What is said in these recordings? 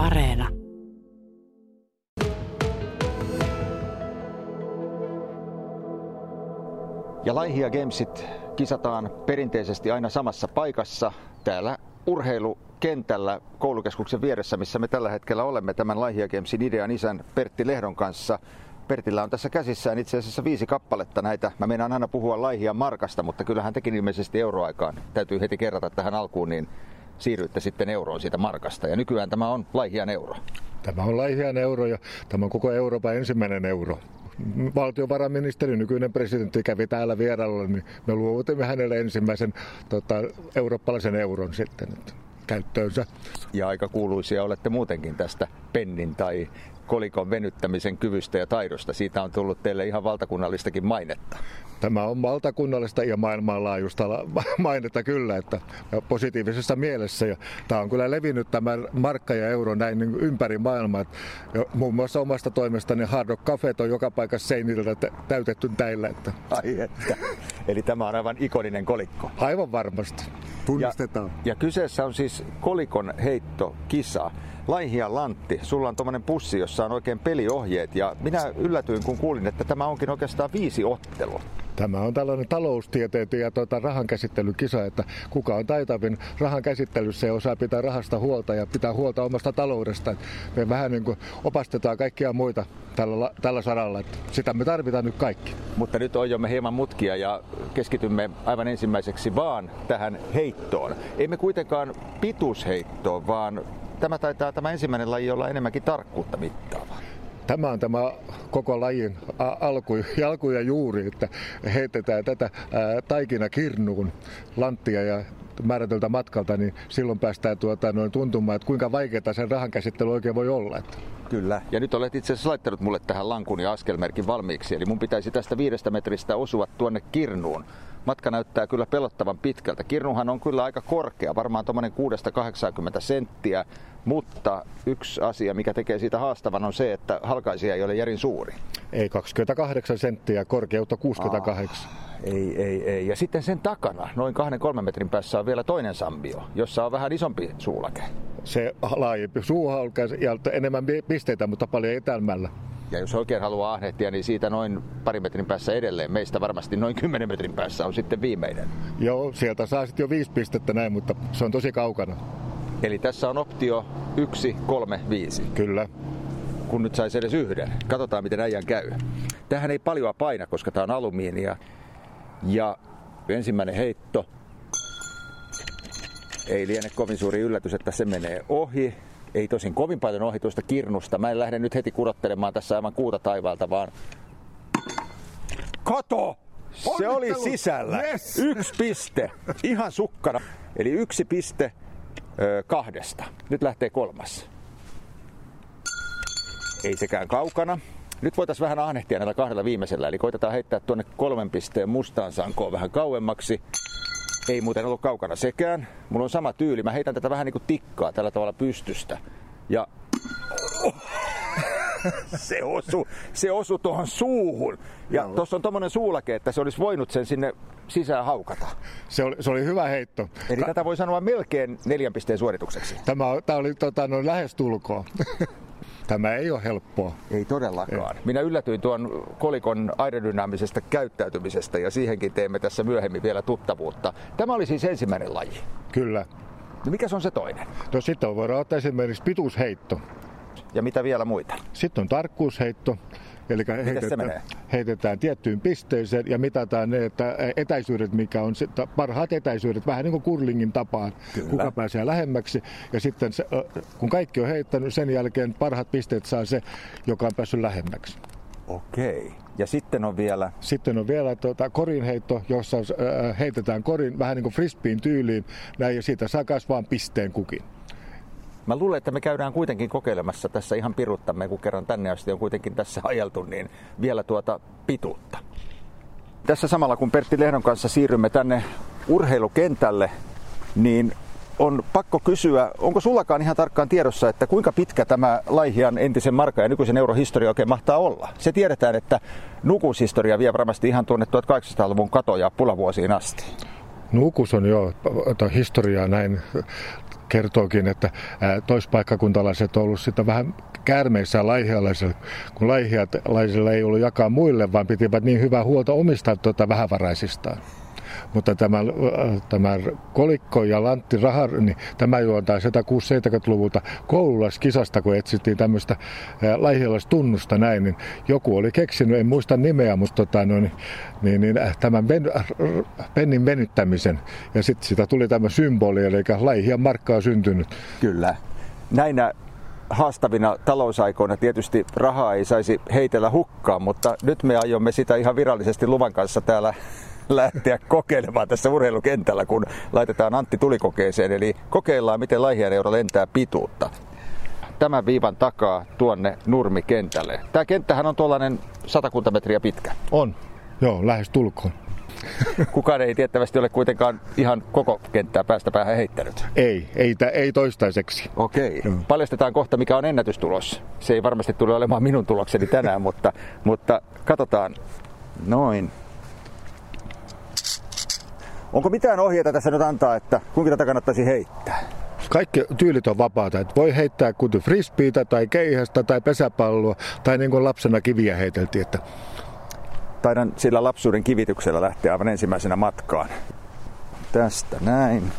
Areena. Ja Laihia Gamesit kisataan perinteisesti aina samassa paikassa täällä urheilukentällä koulukeskuksen vieressä, missä me tällä hetkellä olemme tämän Laihia Gamesin idean isän Pertti Lehdon kanssa. Pertillä on tässä käsissään itse asiassa viisi kappaletta näitä. Mä meinaan aina puhua Laihia markasta, mutta kyllähän tekin ilmeisesti euroaikaan. Täytyy heti kerrata tähän alkuun, niin siirryitte sitten euroon siitä markasta. Ja nykyään tämä on Laihian euro. Tämä on Laihian euro ja tämä on koko Euroopan ensimmäinen euro valtiovarainministeri, nykyinen presidentti kävi täällä vierailulla, niin me luovutimme hänelle ensimmäisen tota, eurooppalaisen euron sitten käyttöönsä. Ja aika kuuluisia olette muutenkin tästä pennin tai kolikon venyttämisen kyvystä ja taidosta. Siitä on tullut teille ihan valtakunnallistakin mainetta. Tämä on valtakunnallista ja maailmanlaajuista mainetta kyllä, että positiivisessa mielessä. Ja tämä on kyllä levinnyt tämä markka ja euro näin niin ympäri maailmaa. Ja muun muassa omasta toimestani Hard Rock Cafet on joka paikassa seinillä täytetty täillä. Että. Ai että. Eli tämä on aivan ikoninen kolikko. Aivan varmasti. Tunnistetaan. Ja, ja kyseessä on siis kolikon heitto kisa. Laihia Lantti, sulla on tuommoinen pussi, jossa on oikein peliohjeet ja minä yllätyin kun kuulin, että tämä onkin oikeastaan viisi ottelua. Tämä on tällainen taloustieteen ja tuota, rahan käsittelykisa, että kuka on taitavin rahan käsittelyssä ja osaa pitää rahasta huolta ja pitää huolta omasta taloudesta. Me vähän niin kuin opastetaan kaikkia muita tällä, tällä saralla, että sitä me tarvitaan nyt kaikki. Mutta nyt on jo me hieman mutkia ja keskitymme aivan ensimmäiseksi vaan tähän heittoon. Emme kuitenkaan pituusheittoon, vaan tämä taitaa tämä ensimmäinen laji olla enemmänkin tarkkuutta mittaava. Tämä on tämä koko lajin alku, alku ja juuri, että heitetään tätä taikina kirnuun lanttia ja määrätöltä matkalta, niin silloin päästään tuota, noin tuntumaan, että kuinka vaikeaa sen rahan käsittely oikein voi olla. Että. Kyllä. Ja nyt olet itse asiassa laittanut mulle tähän lankun ja askelmerkin valmiiksi. Eli mun pitäisi tästä viidestä metristä osua tuonne kirnuun. Matka näyttää kyllä pelottavan pitkältä. Kirnuhan on kyllä aika korkea, varmaan tuommoinen 6-80 senttiä. Mutta yksi asia, mikä tekee siitä haastavan, on se, että halkaisija ei ole järin suuri. Ei 28 senttiä, korkeutta 68. Ah, ei, ei, ei. Ja sitten sen takana, noin kahden kolmen metrin päässä on vielä toinen sambio, jossa on vähän isompi suulake. Se laajempi suuhalka ja enemmän pisteitä, mutta paljon etämällä. Ja jos oikein haluaa ahnehtia, niin siitä noin pari metrin päässä edelleen. Meistä varmasti noin 10 metrin päässä on sitten viimeinen. Joo, sieltä saa sitten jo viisi pistettä näin, mutta se on tosi kaukana. Eli tässä on optio 1, 3, 5. Kyllä. Kun nyt saisi edes yhden. Katsotaan, miten äijän käy. Tähän ei paljon paina, koska tämä on alumiinia. Ja ensimmäinen heitto. Ei liene kovin suuri yllätys, että se menee ohi. Ei tosin kovin paljon ohi tuosta kirnusta. Mä en lähde nyt heti kurottelemaan tässä aivan kuuta taivaalta, vaan... Kato! Se oli sisällä. Yes. Yksi piste. Ihan sukkana. Eli yksi piste kahdesta. Nyt lähtee kolmas. Ei sekään kaukana. Nyt voitaisiin vähän ahnehtia näillä kahdella viimeisellä, eli koitetaan heittää tuonne kolmen pisteen mustaan sankoon vähän kauemmaksi. Ei muuten ollut kaukana sekään. Mulla on sama tyyli. Mä heitän tätä vähän niin kuin tikkaa tällä tavalla pystystä. Ja se osu, se osu tuohon suuhun. Ja tuossa on tommonen suulake, että se olisi voinut sen sinne sisään haukata. Se oli, se oli hyvä heitto. Eli tätä voi sanoa melkein neljän pisteen suoritukseksi. Tämä, tämä oli tota, no, lähestulkoa. Tämä ei ole helppoa. Ei todellakaan. Ei. Minä yllätyin tuon kolikon aerodynaamisesta käyttäytymisestä ja siihenkin teemme tässä myöhemmin vielä tuttavuutta. Tämä oli siis ensimmäinen laji. Kyllä. No mikä on se toinen? No sitten voidaan ottaa esimerkiksi pituusheitto. Ja mitä vielä muita? Sitten on tarkkuusheitto. Eli heitetään, heitetään tiettyyn pisteeseen ja mitataan ne että etäisyydet, mikä on parhaat etäisyydet, vähän niin kuin kurlingin tapaan, Kyllä. kuka pääsee lähemmäksi. Ja sitten se, kun kaikki on heittänyt, sen jälkeen parhaat pisteet saa se, joka on päässyt lähemmäksi. Okei. Ja sitten on vielä? Sitten on vielä tuota, korinheitto, jossa heitetään korin vähän niin kuin frisbeen tyyliin, näin, ja siitä saa kasvaa pisteen kukin. Mä luulen, että me käydään kuitenkin kokeilemassa tässä ihan piruttamme, kun kerran tänne asti on kuitenkin tässä ajeltu, niin vielä tuota pituutta. Tässä samalla kun Pertti Lehdon kanssa siirrymme tänne urheilukentälle, niin on pakko kysyä, onko sullakaan ihan tarkkaan tiedossa, että kuinka pitkä tämä Laihian entisen marka ja nykyisen eurohistoria oikein mahtaa olla? Se tiedetään, että nukushistoria vie varmasti ihan tuonne 1800-luvun katoja pulavuosiin asti. Nukus on jo historiaa näin kertookin, että toispaikkakuntalaiset on ollut sitä vähän käärmeissä laihialaisilla, kun laihialaisilla ei ollut jakaa muille, vaan pitivät niin hyvää huolta omista tuota, vähävaraisistaan. Mutta tämä, äh, tämä kolikko ja lantti rahar, niin tämä juontaa 160-70-luvulta koululaiskisasta, kun etsittiin tämmöistä äh, laihialaistunnusta näin, niin joku oli keksinyt, en muista nimeä, mutta tota, no, niin, niin, niin, tämän ben, pennin venyttämisen. Ja sitten sitä tuli tämä symboli, eli laihian markka on syntynyt. Kyllä. Näinä haastavina talousaikoina tietysti rahaa ei saisi heitellä hukkaan, mutta nyt me aiomme sitä ihan virallisesti luvan kanssa täällä lähteä kokeilemaan tässä urheilukentällä, kun laitetaan Antti tulikokeeseen. Eli kokeillaan, miten laihianeuro lentää pituutta. Tämän viivan takaa tuonne nurmikentälle. Tämä kenttähän on tuollainen satakunta metriä pitkä. On, joo, lähes tulkoon. Kukaan ei tiettävästi ole kuitenkaan ihan koko kenttää päästä päähän heittänyt. Ei, ei, ei toistaiseksi. Okei. No. Paljastetaan kohta, mikä on ennätystulos. Se ei varmasti tule olemaan minun tulokseni tänään, mutta, mutta katsotaan. Noin. Onko mitään ohjeita tässä nyt antaa, että kuinka tätä kannattaisi heittää? Kaikki tyylit on vapaata. Että voi heittää kuten frisbeitä tai keihästä tai pesäpalloa tai niin kuin lapsena kiviä heiteltiin. Että... Taidan sillä lapsuuden kivityksellä lähteä aivan ensimmäisenä matkaan. Tästä näin.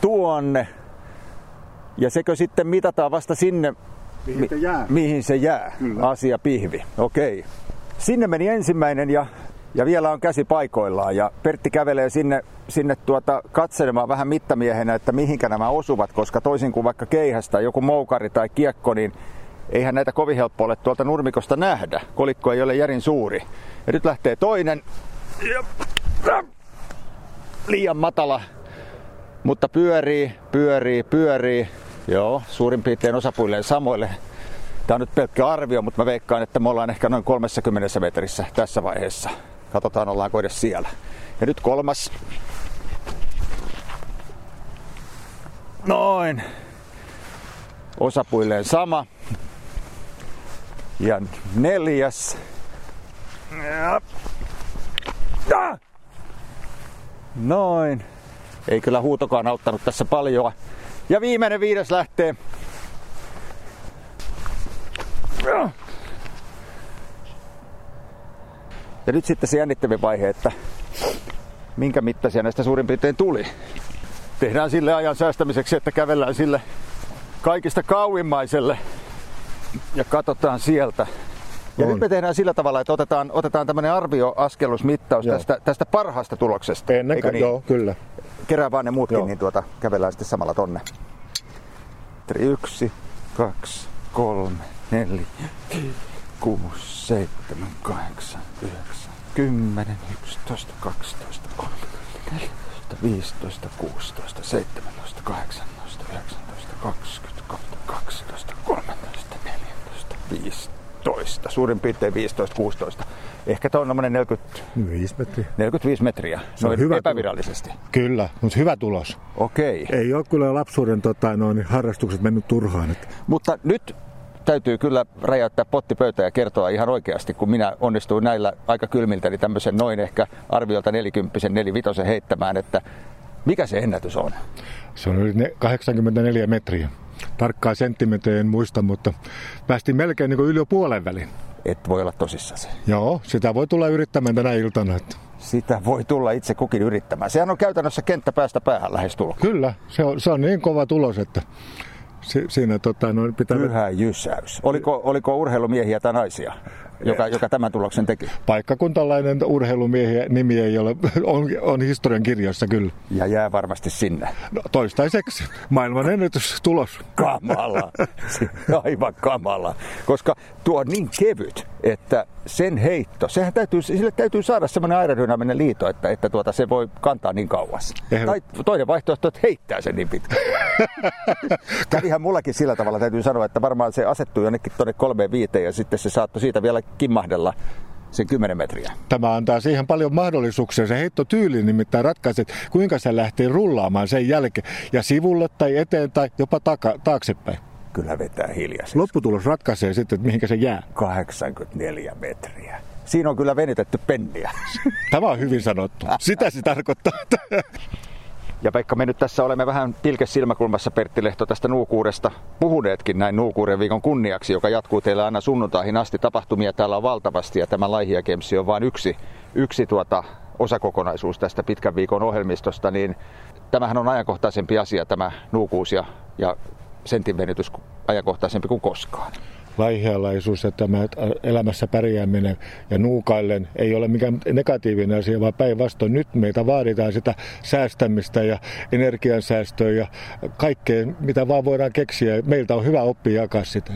Tuonne. Ja sekö sitten mitataan vasta sinne, mihin se jää. Mihin se jää. Kyllä. Asia pihvi. Okei. Okay. Sinne meni ensimmäinen ja ja vielä on käsi paikoillaan ja Pertti kävelee sinne, sinne tuota katselemaan vähän mittamiehenä, että mihinkä nämä osuvat, koska toisin kuin vaikka keihästä joku moukari tai kiekko, niin eihän näitä kovin helppo ole tuolta nurmikosta nähdä. Kolikko ei ole järin suuri. Ja nyt lähtee toinen. Liian matala, mutta pyörii, pyörii, pyörii. Joo, suurin piirtein osapuilleen samoille. Tämä on nyt pelkkä arvio, mutta mä veikkaan, että me ollaan ehkä noin 30 metrissä tässä vaiheessa. Katsotaan, ollaanko edes siellä. Ja nyt kolmas. Noin. Osapuilleen sama. Ja neljäs. Ja. Noin. Ei kyllä huutokaan auttanut tässä paljon. Ja viimeinen viides lähtee. Ja. Ja nyt sitten se jännittävä vaihe, että minkä mittaisia näistä suurin piirtein tuli. Tehdään sille ajan säästämiseksi, että kävellään sille kaikista kauimmaiselle ja katsotaan sieltä. Ja on. nyt me tehdään sillä tavalla, että otetaan, otetaan tämmöinen arvioaskellusmittaus tästä, tästä parhaasta tuloksesta. Ennen kuin, niin? joo, kyllä. Kerää vaan ne muutkin, joo. niin tuota, kävellään sitten samalla tonne. Yksi, kaksi, kolme, neljä, 6, 7, 8, 9, 10, 11, 12, 13, 15, 16, 17, 18, 19, 20, 12, 13, 14, 15. Suurin piirtein 15, 16. Ehkä tuo on noin 45 metriä. 45 metriä, se on hyvä epävirallisesti. Tulos. Kyllä, mutta hyvä tulos. Okei. Ei ole kyllä lapsuuden tota, noin, harrastukset mennyt turhaan. Että. Mutta nyt täytyy kyllä räjäyttää pottipöytä ja kertoa ihan oikeasti, kun minä onnistuin näillä aika kylmiltä, niin tämmöisen noin ehkä arviolta 40 45 heittämään, että mikä se ennätys on? Se on yli 84 metriä. Tarkkaa senttimetriä en muista, mutta päästiin melkein niin yli jo puolen välin. Et voi olla tosissaan. Joo, sitä voi tulla yrittämään tänä iltana. Että... Sitä voi tulla itse kukin yrittämään. Sehän on käytännössä kenttä päästä päähän lähes tulkoon. Kyllä, se on, se on niin kova tulos, että si, siinä tota, no, pitää... Pyhä jysäys. Oliko, oliko urheilumiehiä tai naisia? joka, joka tämän tuloksen teki. Paikkakuntalainen urheilumiehiä nimi ei ole, on, on historian kirjoissa kyllä. Ja jää varmasti sinne. No, toistaiseksi. Maailman ennätystulos. Kamala. Aivan kamala. Koska tuo on niin kevyt, että sen heitto, sehän täytyy, sille täytyy saada semmoinen aerodynaaminen liito, että, että tuota, se voi kantaa niin kauas. Eihän... Tai toinen vaihtoehto, että heittää sen niin pitkään. Kävihän mullakin sillä tavalla, täytyy sanoa, että varmaan se asettuu jonnekin tuonne kolmeen viiteen ja sitten se saattoi siitä vielä kimmahdella sen 10 metriä. Tämä antaa siihen paljon mahdollisuuksia. Se heittotyyli nimittäin ratkaisee, kuinka se lähtee rullaamaan sen jälkeen. Ja sivulle tai eteen tai jopa taka, taaksepäin. Kyllä vetää hiljaisesti. Lopputulos ratkaisee sitten, että mihinkä se jää. 84 metriä. Siinä on kyllä venytetty penniä. Tämä on hyvin sanottu. Sitä se tarkoittaa. Ja vaikka me nyt tässä olemme vähän pilkes silmäkulmassa Pertti Lehto tästä nuukuudesta puhuneetkin näin nuukuuden viikon kunniaksi, joka jatkuu teillä aina sunnuntaihin asti. Tapahtumia täällä on valtavasti ja tämä Laihia Games on vain yksi, yksi tuota osakokonaisuus tästä pitkän viikon ohjelmistosta, niin tämähän on ajankohtaisempi asia tämä nuukuus ja, ja sentinvenytys ajankohtaisempi kuin koskaan vaihealaisuus ja tämä elämässä pärjääminen ja nuukaillen ei ole mikään negatiivinen asia, vaan päinvastoin nyt meitä vaaditaan sitä säästämistä ja energiansäästöä ja kaikkea, mitä vaan voidaan keksiä. Meiltä on hyvä oppia jakaa sitä.